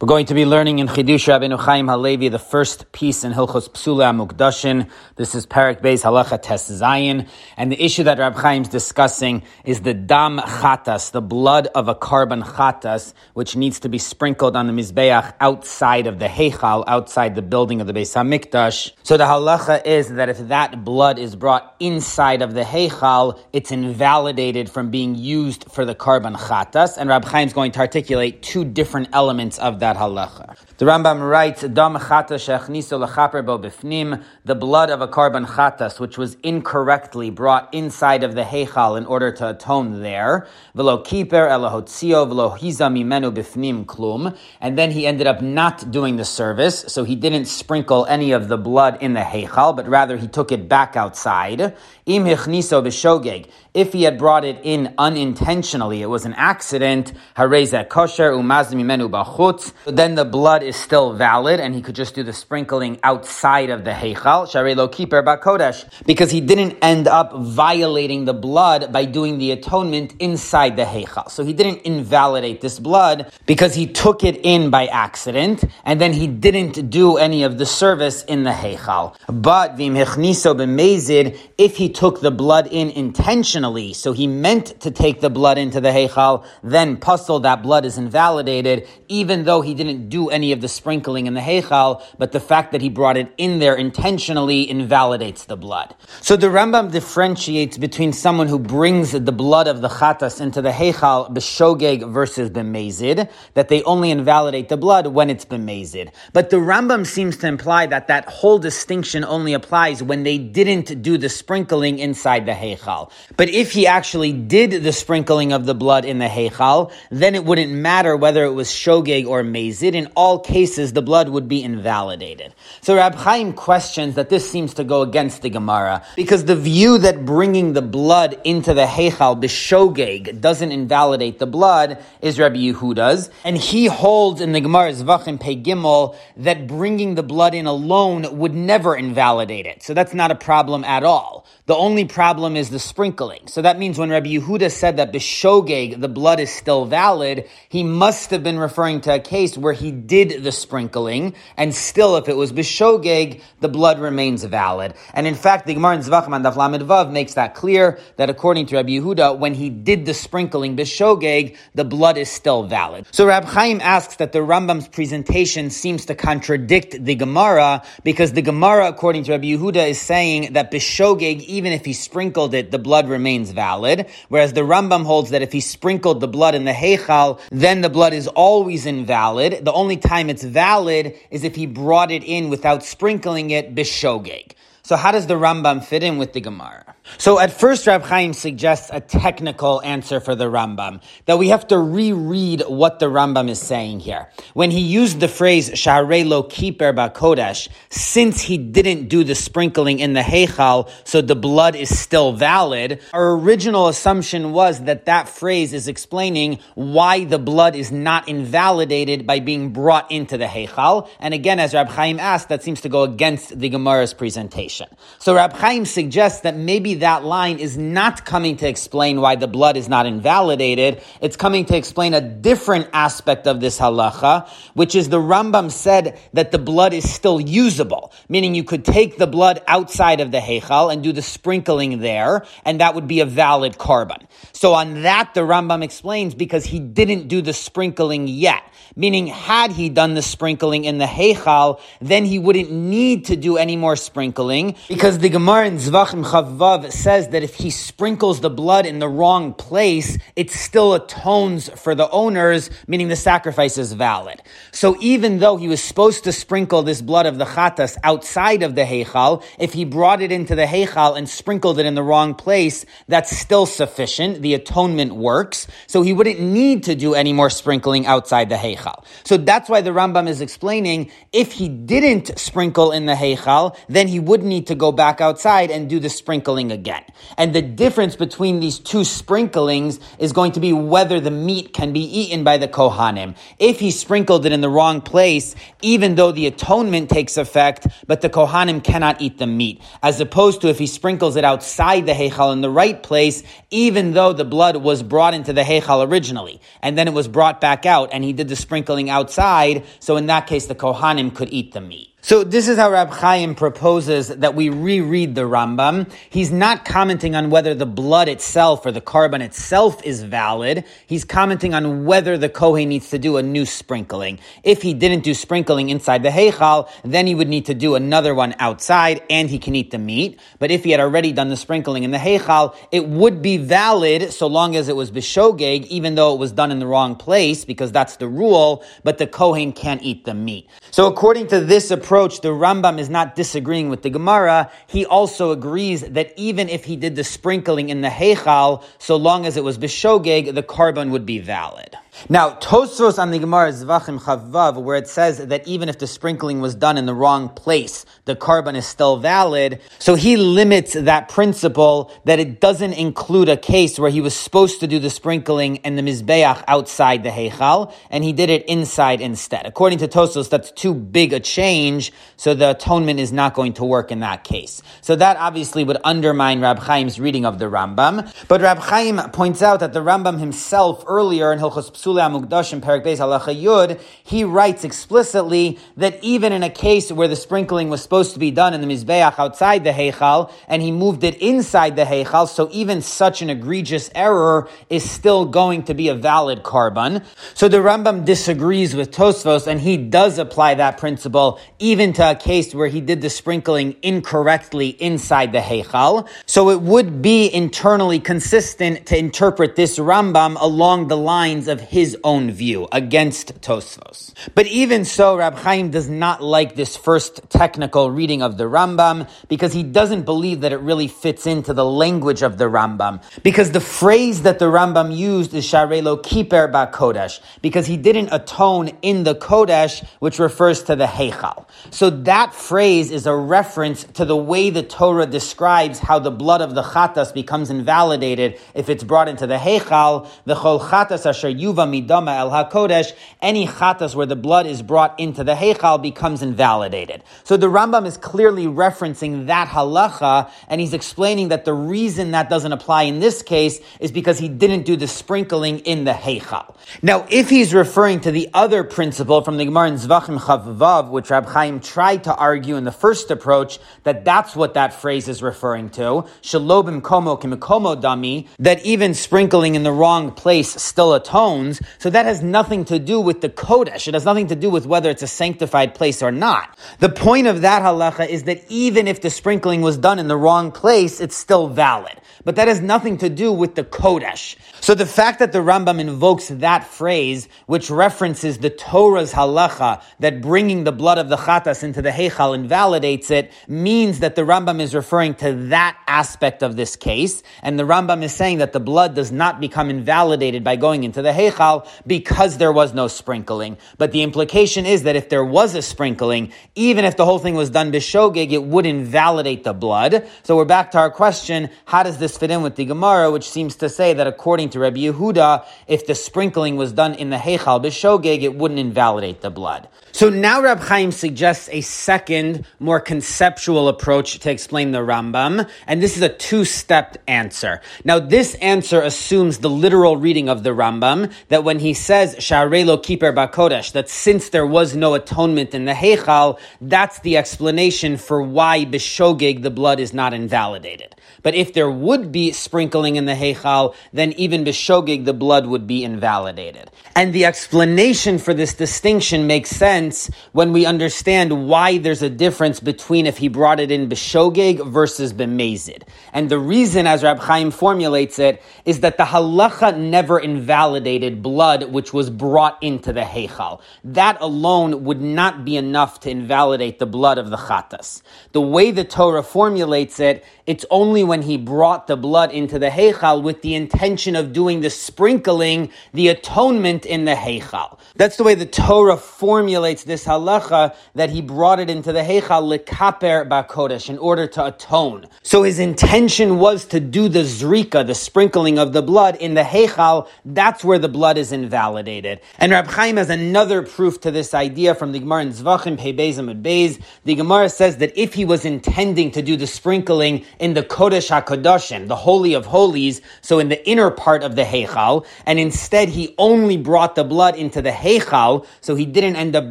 We're going to be learning in Chidush Rabbeinu Chaim Halevi the first piece in Hilchos Psula Mukdashin. This is Parak Beis Halacha Tes Zayin, and the issue that Rab Chaim is discussing is the dam chatas, the blood of a korban chatas, which needs to be sprinkled on the mizbeach outside of the heichal, outside the building of the Beis Hamikdash. So the halacha is that if that blood is brought inside of the heichal, it's invalidated from being used for the korban chatas, and Rab Chaim is going to articulate two different elements of that that halacha. The Rambam writes, "Dam chatas shechniso bo bifnim," the blood of a korban chatas which was incorrectly brought inside of the heichal in order to atone there. Velo kiper elahotzio velo mimenu bifnim klum, and then he ended up not doing the service, so he didn't sprinkle any of the blood in the heichal, but rather he took it back outside. Im hichniso b'shogeg. If he had brought it in unintentionally, it was an accident. Hareza kosher umaz mimenu bachutz. Then the blood is still valid, and he could just do the sprinkling outside of the heichal. Sharei lo kiper bakodesh, because he didn't end up violating the blood by doing the atonement inside the heichal. So he didn't invalidate this blood because he took it in by accident, and then he didn't do any of the service in the heichal. But vim hechniso b'mezid, if he took the blood in intentionally, so he meant to take the blood into the heichal, then pasul that blood is invalidated, even though he didn't do any of the sprinkling in the heichal, but the fact that he brought it in there intentionally invalidates the blood. So the Rambam differentiates between someone who brings the blood of the chatas into the heichal b'shogeg versus b'mezid, that they only invalidate the blood when it's b'mezid. But the Rambam seems to imply that that whole distinction only applies when they didn't do the sprinkling inside the heichal. But if he actually did the sprinkling of the blood in the heichal, then it wouldn't matter whether it was shogeg or mezid. In all cases, the blood would be invalidated. So Rab Chaim questions that this seems to go against the Gemara because the view that bringing the blood into the heichal b'shogeg doesn't invalidate the blood is Rabbi Yehuda's, and he holds in the Gemara's Zvachim Pei Gimel that bringing the blood in alone would never invalidate it. So that's not a problem at all. The only problem is the sprinkling. So that means when Rabbi Yehuda said that b'shogeg the blood is still valid, he must have been referring to a case where he did the sprinkling, and still, if it was bishogeg, the blood remains valid. And in fact, the Gemara in Zvachim and Daf Lamed Vav makes that clear that according to Rabbi Yehuda, when he did the sprinkling bishogeg, the blood is still valid. So Rab Chaim asks that the Rambam's presentation seems to contradict the Gemara because the Gemara, according to Rabbi Yehuda, is saying that bishogeg, even if he sprinkled it, the blood remains valid, whereas the Rambam holds that if he sprinkled the blood in the heichal, then the blood is always invalid. The only time it's valid is if he brought it in without sprinkling it bishogeg. So how does the Rambam fit in with the Gemara? So at first, Rab Chaim suggests a technical answer for the Rambam, that we have to reread what the Rambam is saying here. When he used the phrase, Shaharei lo kiper kodesh, since he didn't do the sprinkling in the heichal, so the blood is still valid, our original assumption was that that phrase is explaining why the blood is not invalidated by being brought into the heichal. And again, as Rab Chaim asked, that seems to go against the Gemara's presentation. So Rab Chaim suggests that maybe that line is not coming to explain why the blood is not invalidated. It's coming to explain a different aspect of this halacha, which is the Rambam said that the blood is still usable, meaning you could take the blood outside of the heichal and do the sprinkling there, and that would be a valid korban. So on that, the Rambam explains because he didn't do the sprinkling yet. Meaning, had he done the sprinkling in the heichal, then he wouldn't need to do any more sprinkling because the Gemara in Zvachim Chavav says that if he sprinkles the blood in the wrong place, it still atones for the owners, meaning the sacrifice is valid. So even though he was supposed to sprinkle this blood of the chatas outside of the heichal, if he brought it into the heichal and sprinkled it in the wrong place, that's still sufficient. The atonement works. So he wouldn't need to do any more sprinkling outside the heichal. So that's why the Rambam is explaining if he didn't sprinkle in the Heichal, then he wouldn't need to go back outside and do the sprinkling again. And the difference between these two sprinklings is going to be whether the meat can be eaten by the Kohanim. If he sprinkled it in the wrong place, even though the atonement takes effect, but the Kohanim cannot eat the meat. As opposed to if he sprinkles it outside the Heichal in the right place, even though the blood was brought into the Heichal originally, and then it was brought back out, and he did the sprinkling outside, so in that case the Kohanim could eat the meat. So this is how Rab Chaim proposes that we reread the Rambam. He's not commenting on whether the blood itself or the korban itself is valid. He's commenting on whether the Kohen needs to do a new sprinkling. If he didn't do sprinkling inside the Heichal, then he would need to do another one outside and he can eat the meat. But if he had already done the sprinkling in the Heichal, it would be valid so long as it was Bishogeg, even though it was done in the wrong place, because that's the rule, but the Kohen can't eat the meat. So according to this approach, approach, the Rambam is not disagreeing with the Gemara. He also agrees that even if he did the sprinkling in the Heichal, so long as it was Bishogeg, the korban would be valid. Now, Tosfos on the Gemara Zvachim Chavav, where it says that even if the sprinkling was done in the wrong place, the korban is still valid. So he limits that principle that it doesn't include a case where he was supposed to do the sprinkling and the Mizbeach outside the Heichal, and he did it inside instead. According to Tosfos, that's too big a change, so the atonement is not going to work in that case. So that obviously would undermine Rab Chaim's reading of the Rambam. But Rab Chaim points out that the Rambam himself earlier in Hilchos Psula Mukdashin Perak Beis Halacha Yud, he writes explicitly that even in a case where the sprinkling was supposed to be done in the Mizbeach outside the Heichal, and he moved it inside the Heichal, so even such an egregious error is still going to be a valid korban. So the Rambam disagrees with Tosfos, and he does apply that principle even to a case where he did the sprinkling incorrectly inside the Heichal. So it would be internally consistent to interpret this Rambam along the lines of his own view against Tosfos. But even so, Rab Chaim does not like this first technical reading of the Rambam because he doesn't believe that it really fits into the language of the Rambam. Because the phrase that the Rambam used is Sharelo Kiper Ba Kodesh, because he didn't atone in the Kodesh, which refers to the Heichal. So that phrase is a reference to the way the Torah describes how the blood of the Chatas becomes invalidated if it's brought into the Heichal, the Chol Chatas Asher Yuva midama el hakodesh, any chatas where the blood is brought into the heichal becomes invalidated. So the Rambam is clearly referencing that halacha, and he's explaining that the reason that doesn't apply in this case is because he didn't do the sprinkling in the heichal. Now, if he's referring to the other principle from the Gemara in Zvachim Chavav, which Rab Chaim tried to argue in the first approach, that that's what that phrase is referring to, shalobim komo kimikomo dami, that even sprinkling in the wrong place still atones, so that has nothing to do with the Kodesh. It has nothing to do with whether it's a sanctified place or not. The point of that halacha is that even if the sprinkling was done in the wrong place, it's still valid. But that has nothing to do with the Kodesh. So the fact that the Rambam invokes that phrase, which references the Torah's halacha, that bringing the blood of the Chatas into the Heichal invalidates it, means that the Rambam is referring to that aspect of this case. And the Rambam is saying that the blood does not become invalidated by going into the Heichal because there was no sprinkling. But the implication is that if there was a sprinkling, even if the whole thing was done bishogig, it would invalidate the blood. So we're back to our question, how does this fit in with the Gemara, which seems to say that according to Rabbi Yehuda, if the sprinkling was done in the Heichal bishogig, it wouldn't invalidate the blood. So now Rab Chaim suggests a second, more conceptual approach to explain the Rambam, and this is a two-stepped answer. Now this answer assumes the literal reading of the Rambam, that when he says Sharelo Kiper Bakodesh, that since there was no atonement in the Heichal, that's the explanation for why Bishogig the blood is not invalidated. But if there would be sprinkling in the Heichal, then even Bishogig the blood would be invalidated. And the explanation for this distinction makes sense when we understand why there's a difference between if he brought it in Bishogig versus Bemazid. And the reason, as Rab Chaim formulates it, is that the halacha never invalidated blood which was brought into the Heichal. That alone would not be enough to invalidate the blood of the Chatas. The way the Torah formulates it, it's only when he brought the blood into the Heichal with the intention of doing the sprinkling, the atonement in the Heichal. That's the way the Torah formulates this halacha that he brought it into the Heichal lekaper bakodesh in order to atone. So his intention was to do the zrika, the sprinkling of the blood in the Heichal. That's where the blood is invalidated. And Rab Chaim has another proof to this idea from the Gemara in Zvachim Pei Beis Amud Beis. The Gemara says that if he was intending to do the sprinkling in the Kodesh HaKadoshim, the Holy of Holies, so in the inner part of the Heichal, and instead he only brought the blood into the Heichal, so he didn't end up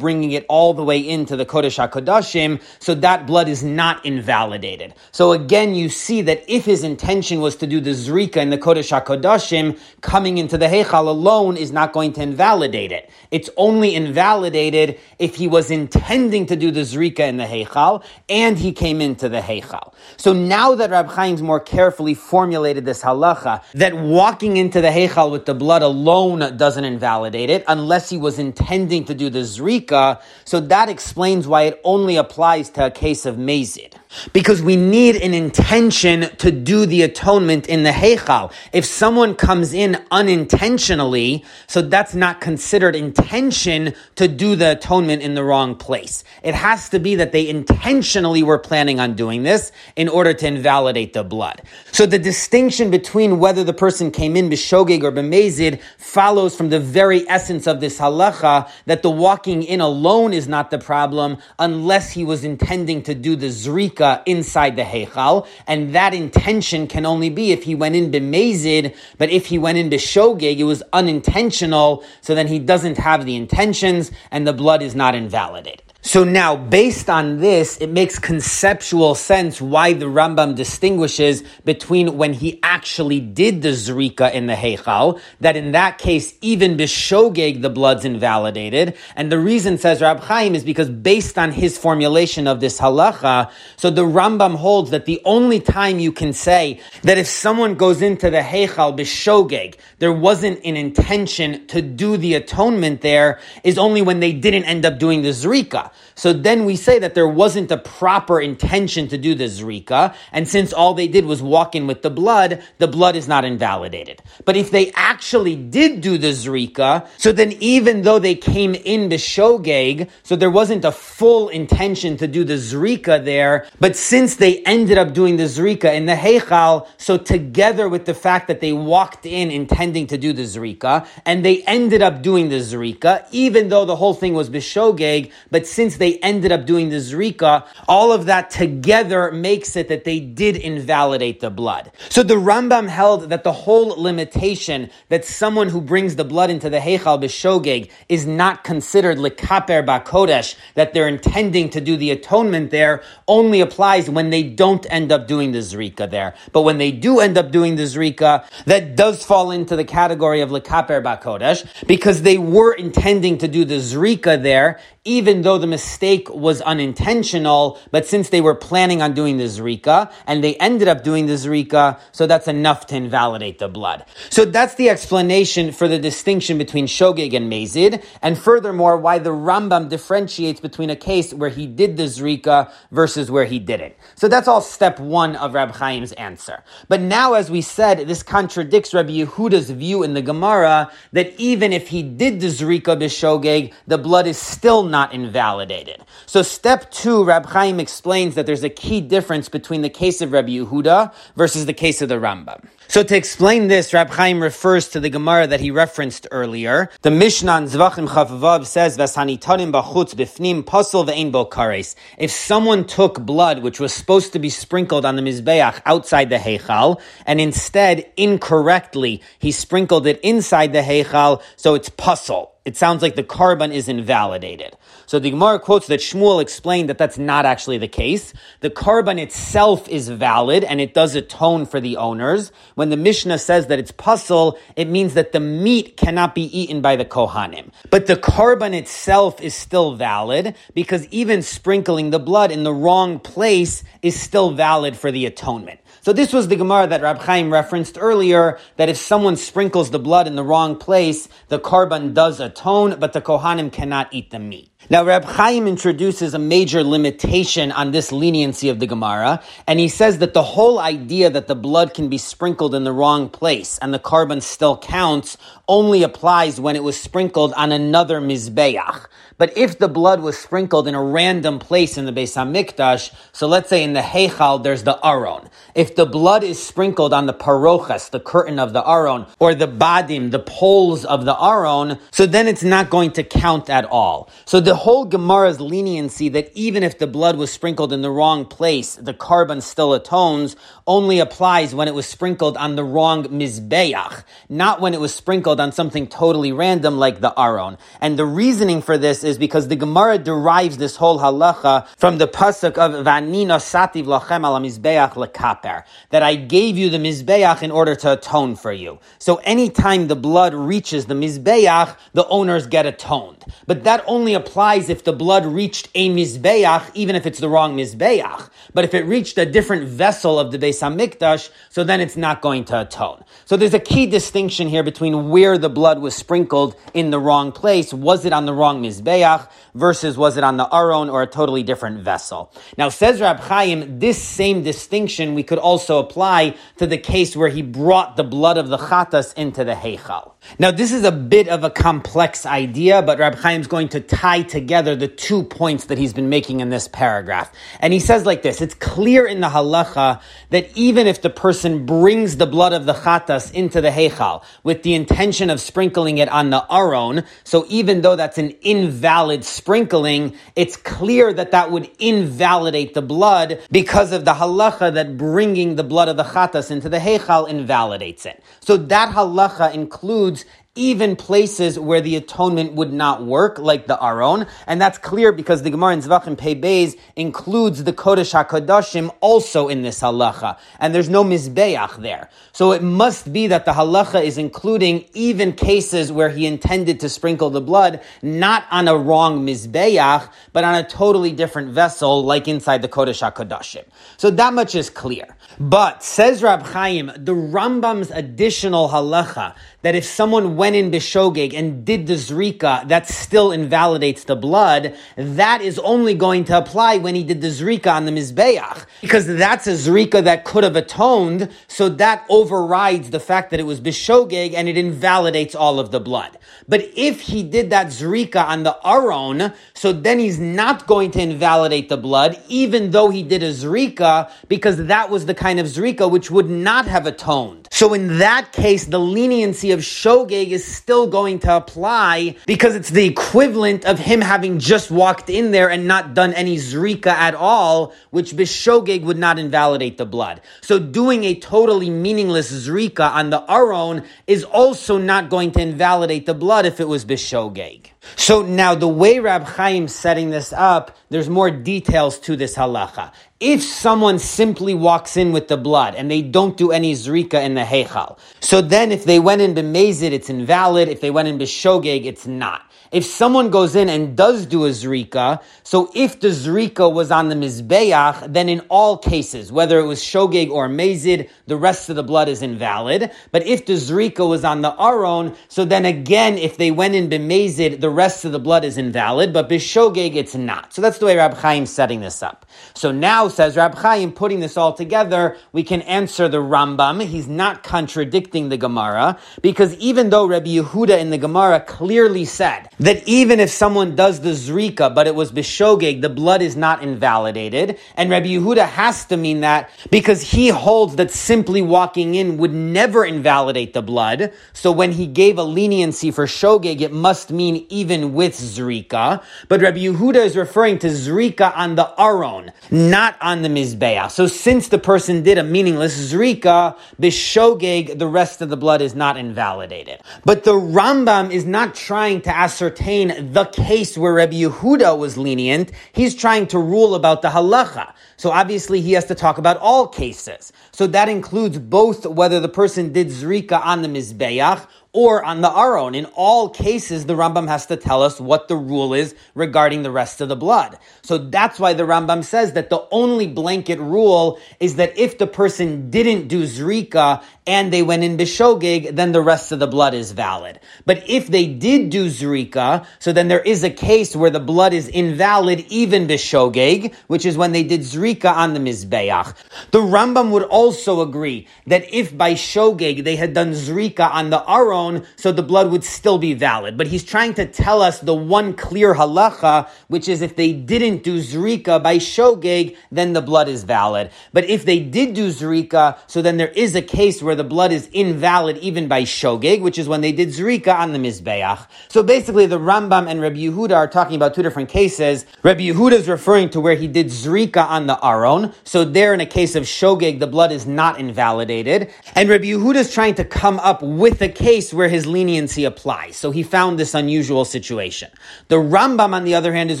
bringing it all the way into the Kodesh HaKadoshim, so that blood is not invalidated. So again, you see that if his intention was to do the Zrika in the Kodesh HaKadoshim, coming into the Heichal alone is not going to invalidate it. It's only invalidated if he was intending to do the Zrika in the Heichal, and he came into the Heichal. So now that Rab Chaim's more carefully formulated this halacha, that walking into the Heichal with the blood alone doesn't invalidate it, unless he was intending to do the Zrika, so that explains why it only applies to a case of Mazid. Because we need an intention to do the atonement in the Heichal. If someone comes in unintentionally, so that's not considered intention to do the atonement in the wrong place. It has to be that they intentionally were planning on doing this in order to invalidate the blood. So the distinction between whether the person came in b'shogeg or b'mezid follows from the very essence of this halacha that the walking in alone is not the problem unless he was intending to do the zrika inside the Heichal, and that intention can only be if he went in b'mezid, but if he went in b'shogeg, it was unintentional, so then he doesn't have the intentions, and the blood is not invalidated. So now, based on this, it makes conceptual sense why the Rambam distinguishes between when he actually did the Zrika in the Heichal, that in that case, even Bishogeg, the blood's invalidated. And the reason, says Rab Chaim, is because based on his formulation of this halacha, so the Rambam holds that the only time you can say that if someone goes into the Heichal Bishogeg, there wasn't an intention to do the atonement there, is only when they didn't end up doing the Zrika. So then we say that there wasn't a proper intention to do the zrika, and since all they did was walk in with the blood, the blood is not invalidated. But if they actually did do the zrika, so then even though they came in the shogeg, so there wasn't a full intention to do the zrika there, but since they ended up doing the zrika in the heichal, so together with the fact that they walked in intending to do the zrika, and they ended up doing the zrika, even though the whole thing was bishogeg, but since they ended up doing the zrika, all of that together makes it that they did invalidate the blood. So the Rambam held that the whole limitation that someone who brings the blood into the Heichal B'Shogeg is not considered likaper bakodesh, that they're intending to do the atonement there, only applies when they don't end up doing the zrika there. But when they do end up doing the zrika, that does fall into the category of likaper bakodesh, because they were intending to do the zrika there, even though the mistake was unintentional, but since they were planning on doing the zrika and they ended up doing the zrika, so that's enough to invalidate the blood. So that's the explanation for the distinction between shogeg and mezid, and furthermore, why the Rambam differentiates between a case where he did the zrika versus where he didn't. So that's all step one of Rab Chaim's answer. But now, as we said, this contradicts Rabbi Yehuda's view in the Gemara that even if he did the zrika b'shogeg, the blood is still not invalidated. So step two, Rab Chaim explains that there's a key difference between the case of Rabbi Yehuda versus the case of the Rambam. So to explain this, Rab Chaim refers to the Gemara that he referenced earlier. The Mishnah in Zvachim Chavavav says, "V'sanitanim b'chutz b'fnim pasol ve'ein bo kares." If someone took blood which was supposed to be sprinkled on the mizbeach outside the heichal, and instead incorrectly he sprinkled it inside the heichal, so it's pasol. It sounds like the korban is invalidated. So the Gemara quotes that Shmuel explained that that's not actually the case. The korban itself is valid and it does atone for the owners. When the Mishnah says that it's pasul, it means that the meat cannot be eaten by the Kohanim. But the korban itself is still valid because even sprinkling the blood in the wrong place is still valid for the atonement. So this was the Gemara that Rab Chaim referenced earlier, that if someone sprinkles the blood in the wrong place, the korban does atone, but the Kohanim cannot eat the meat. Now, Reb Chaim introduces a major limitation on this leniency of the Gemara, and he says that the whole idea that the blood can be sprinkled in the wrong place and the korban still counts only applies when it was sprinkled on another mizbeach. But if the blood was sprinkled in a random place in the Beis Hamikdash, so let's say in the Heichal there's the Aron. If the blood is sprinkled on the parochas, the curtain of the Aron, or the badim, the poles of the Aron, so then it's not going to count at all. So the whole Gemara's leniency that even if the blood was sprinkled in the wrong place, the korban still atones, only applies when it was sprinkled on the wrong mizbeach, not when it was sprinkled on something totally random like the Aron. And the reasoning for this is because the Gemara derives this whole halacha from the pasuk of Vanino sativ lachem ala mizbeach lekaper, that I gave you the mizbeach in order to atone for you. So anytime the blood reaches the mizbeach, the owners get atoned. But that only applies if the blood reached a mizbeach, even if it's the wrong mizbeach. But if it reached a different vessel of the Beis Hamikdash, so then it's not going to atone. So there's a key distinction here between where the blood was sprinkled in the wrong place. Was it on the wrong mizbeach versus was it on the aron or a totally different vessel? Now says Rab Chaim, this same distinction we could also apply to the case where he brought the blood of the chatas into the heichal. Now this is a bit of a complex idea, but Rab Chaim's going to tie together the two points that he's been making in this paragraph. And he says like this, it's clear in the halacha that even if the person brings the blood of the chatas into the heichal with the intention of sprinkling it on the aron, so even though that's an invalid sprinkling, it's clear that that would invalidate the blood because of the halacha that bringing the blood of the chatas into the heichal invalidates it. So that halacha includes even places where the atonement would not work, like the Aron, and that's clear because the Gemara in Zvachim Pei Beis includes the Kodesh HaKadoshim also in this halacha, and there's no Mizbeach there. So it must be that the halacha is including even cases where he intended to sprinkle the blood, not on a wrong Mizbeach, but on a totally different vessel, like inside the Kodesh HaKadoshim. So that much is clear. But, says Rab Chaim, the Rambam's additional halacha, that if someone went in Bishogeg and did the Zrika, that still invalidates the blood, that is only going to apply when he did the Zrika on the Mizbeach. Because that's a Zrika that could have atoned, so that overrides the fact that it was Bishogeg and it invalidates all of the blood. But if he did that Zrika on the Aron, so then he's not going to invalidate the blood, even though he did a Zrika, because that was the kind of Zrika which would not have atoned. So in that case, the leniency of Shogeg is still going to apply because it's the equivalent of him having just walked in there and not done any Zrika at all, which Bishogeg would not invalidate the blood. So doing a totally meaningless Zrika on the Aron is also not going to invalidate the blood if it was Bishogeg. So now the way Rab Chaim setting this up, there's more details to this halacha. If someone simply walks in with the blood and they don't do any zrika in the heichal, so then if they went in b'mezid, it's invalid. If they went in b'shogeg, it's not. If someone goes in and does do a zrika, so if the zrika was on the mizbeach, then in all cases, whether it was shogeg or mezid, the rest of the blood is invalid. But if the zrika was on the aron, so then again, if they went in b'mezid, the rest of the blood is invalid. But b'shogeg, it's not. So that's the way Rab Chaim's setting this up. So now, says Rab Chaim, putting this all together, we can answer the Rambam. He's not contradicting the Gemara because even though Rabbi Yehuda in the Gemara clearly said that even if someone does the zrika, but it was bishogeg, the blood is not invalidated. And Rabbi Yehuda has to mean that because he holds that simply walking in would never invalidate the blood. So when he gave a leniency for shogeg, it must mean even with zrika. But Rabbi Yehuda is referring to zrika on the aron, not on the mizbeach. So since the person did a meaningless zrika, bishogeg, the rest of the blood is not invalidated. But the Rambam is not trying to ascertain ascertain the case where Rabbi Yehuda was lenient. He's trying to rule about the halacha. So obviously he has to talk about all cases. So that includes both whether the person did zrika on the mizbeach or on the aron. In all cases, the Rambam has to tell us what the rule is regarding the rest of the blood. So that's why the Rambam says that the only blanket rule is that if the person didn't do zrika and they went in bishogig, then the rest of the blood is valid. But if they did do zrika, so then there is a case where the blood is invalid even bishogig, which is when they did zrika on the mizbeach. The Rambam would also agree that if by shogeg they had done zrika on the aron, so the blood would still be valid. But he's trying to tell us the one clear halacha, which is if they didn't do zrika by shogeg, then the blood is valid. But if they did do zrika, so then there is a case where the blood is invalid even by shogeg, which is when they did zrika on the mizbeach. So basically, the Rambam and Rabbi Yehuda are talking about two different cases. Rabbi Yehuda is referring to where he did zrika on the aron. So there, in a case of shogeg, the blood is not invalidated, and Rabbi Yehuda is trying to come up with a case where his leniency applies. So he found this unusual situation. The Rambam, on the other hand, is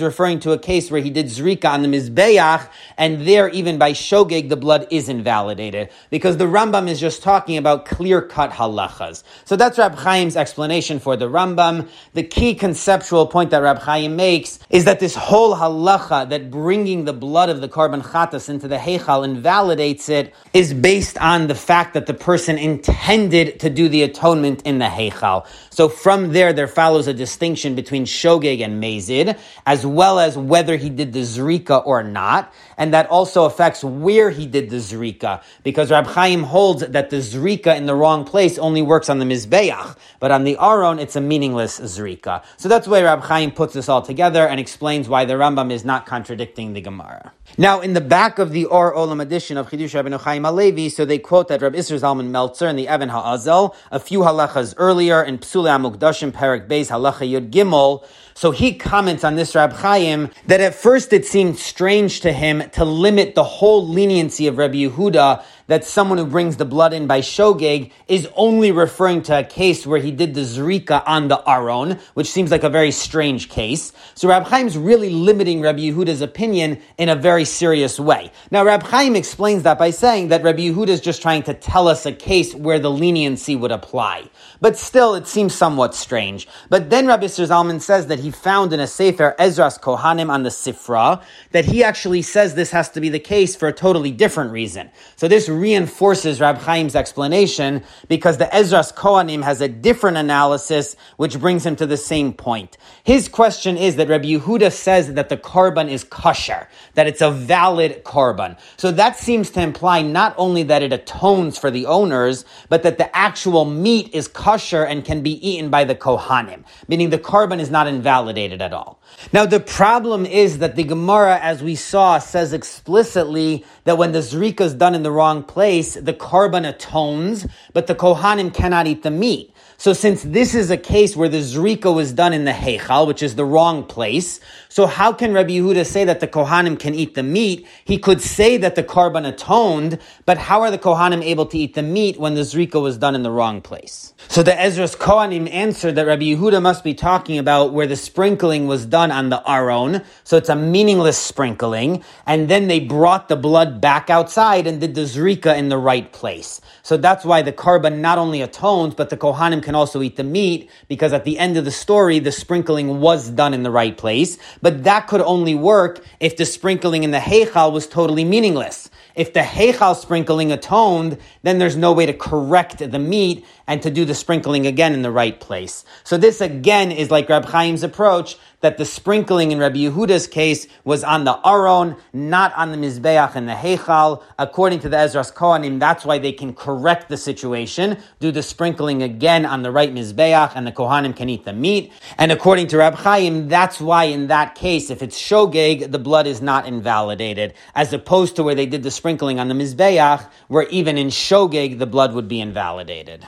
referring to a case where he did zrika on the mizbeach, and there, even by shogeg, the blood is invalidated because the Rambam is just talking about clear cut halachas. So that's Rab Chaim's explanation for the Rambam. The key conceptual point that Rab Chaim makes is that this whole halacha that bringing the blood of the korban chatas into the heichal invalidates it is based on the fact that the person intended to do the atonement in the Heichal. So from there, there follows a distinction between Shogeg and Mezid, as well as whether he did the Zrika or not. And that also affects where he did the Zrika, because Rab Chaim holds that the Zrika in the wrong place only works on the Mizbeach, but on the Aron, it's a meaningless Zrika. So that's why Rab Chaim puts this all together and explains why the Rambam is not contradicting the Gemara. Now, in the back of the Or Olam edition of Chidush Rabbeinu Chaim Halevi, so they quote that Rab Isser Zalman Meltzer and the Even Ha'ezel, a few halachas earlier in Psule Amukdashim Perak Beis Halacha Yud Gimel, so he comments on this Rab Chaim that at first it seemed strange to him to limit the whole leniency of Rabbi Yehuda that someone who brings the blood in by shogeg is only referring to a case where he did the zrika on the aron, which seems like a very strange case. So Rab Chaim's really limiting Rabbi Yehuda's opinion in a very serious way. Now Rab Chaim explains that by saying that Rabbi Yehuda is just trying to tell us a case where the leniency would apply. But still, it seems somewhat strange. But then Rabbi Zalman says that he found in a Sefer Ezras Kohanim on the Sifra that he actually says this has to be the case for a totally different reason. So this reinforces Rab Chaim's explanation because the Ezras Kohanim has a different analysis which brings him to the same point. His question is that Rabbi Yehuda says that the korban is kosher, that it's a valid korban. So that seems to imply not only that it atones for the owners, but that the actual meat is kosher and can be eaten by the Kohanim, meaning the korban is not invalidated at all. Now the problem is that the Gemara, as we saw, says explicitly that when the zrika is done in the wrong place, the korban atones, but the Kohanim cannot eat the meat. So since this is a case where the zrika was done in the heichal, which is the wrong place, so how can Rabbi Yehuda say that the Kohanim can eat the meat? He could say that the korban atoned, but how are the Kohanim able to eat the meat when the zrika was done in the wrong place? So the Ezras Kohanim answered that Rabbi Yehuda must be talking about where the sprinkling was done on the Aron, so it's a meaningless sprinkling, and then they brought the blood back outside and did the zrika in the right place. So that's why the korban not only atones, but the Kohanim can also eat the meat, because at the end of the story, the sprinkling was done in the right place. But that could only work if the sprinkling in the Heichal was totally meaningless. If the Heichal sprinkling atoned, then there's no way to correct the meat and to do the sprinkling again in the right place. So this again is like Rab Chaim's approach that the sprinkling in Rabbi Yehuda's case was on the Aron, not on the Mizbeach and the Heichal. According to the Ezras Kohanim, that's why they can correct the situation, do the sprinkling again on the right Mizbeach, and the Kohanim can eat the meat. And according to Rab Chaim, that's why in that case, if it's Shogeg, the blood is not invalidated, as opposed to where they did the sprinkling on the Mizbeach, where even in Shogeg, the blood would be invalidated.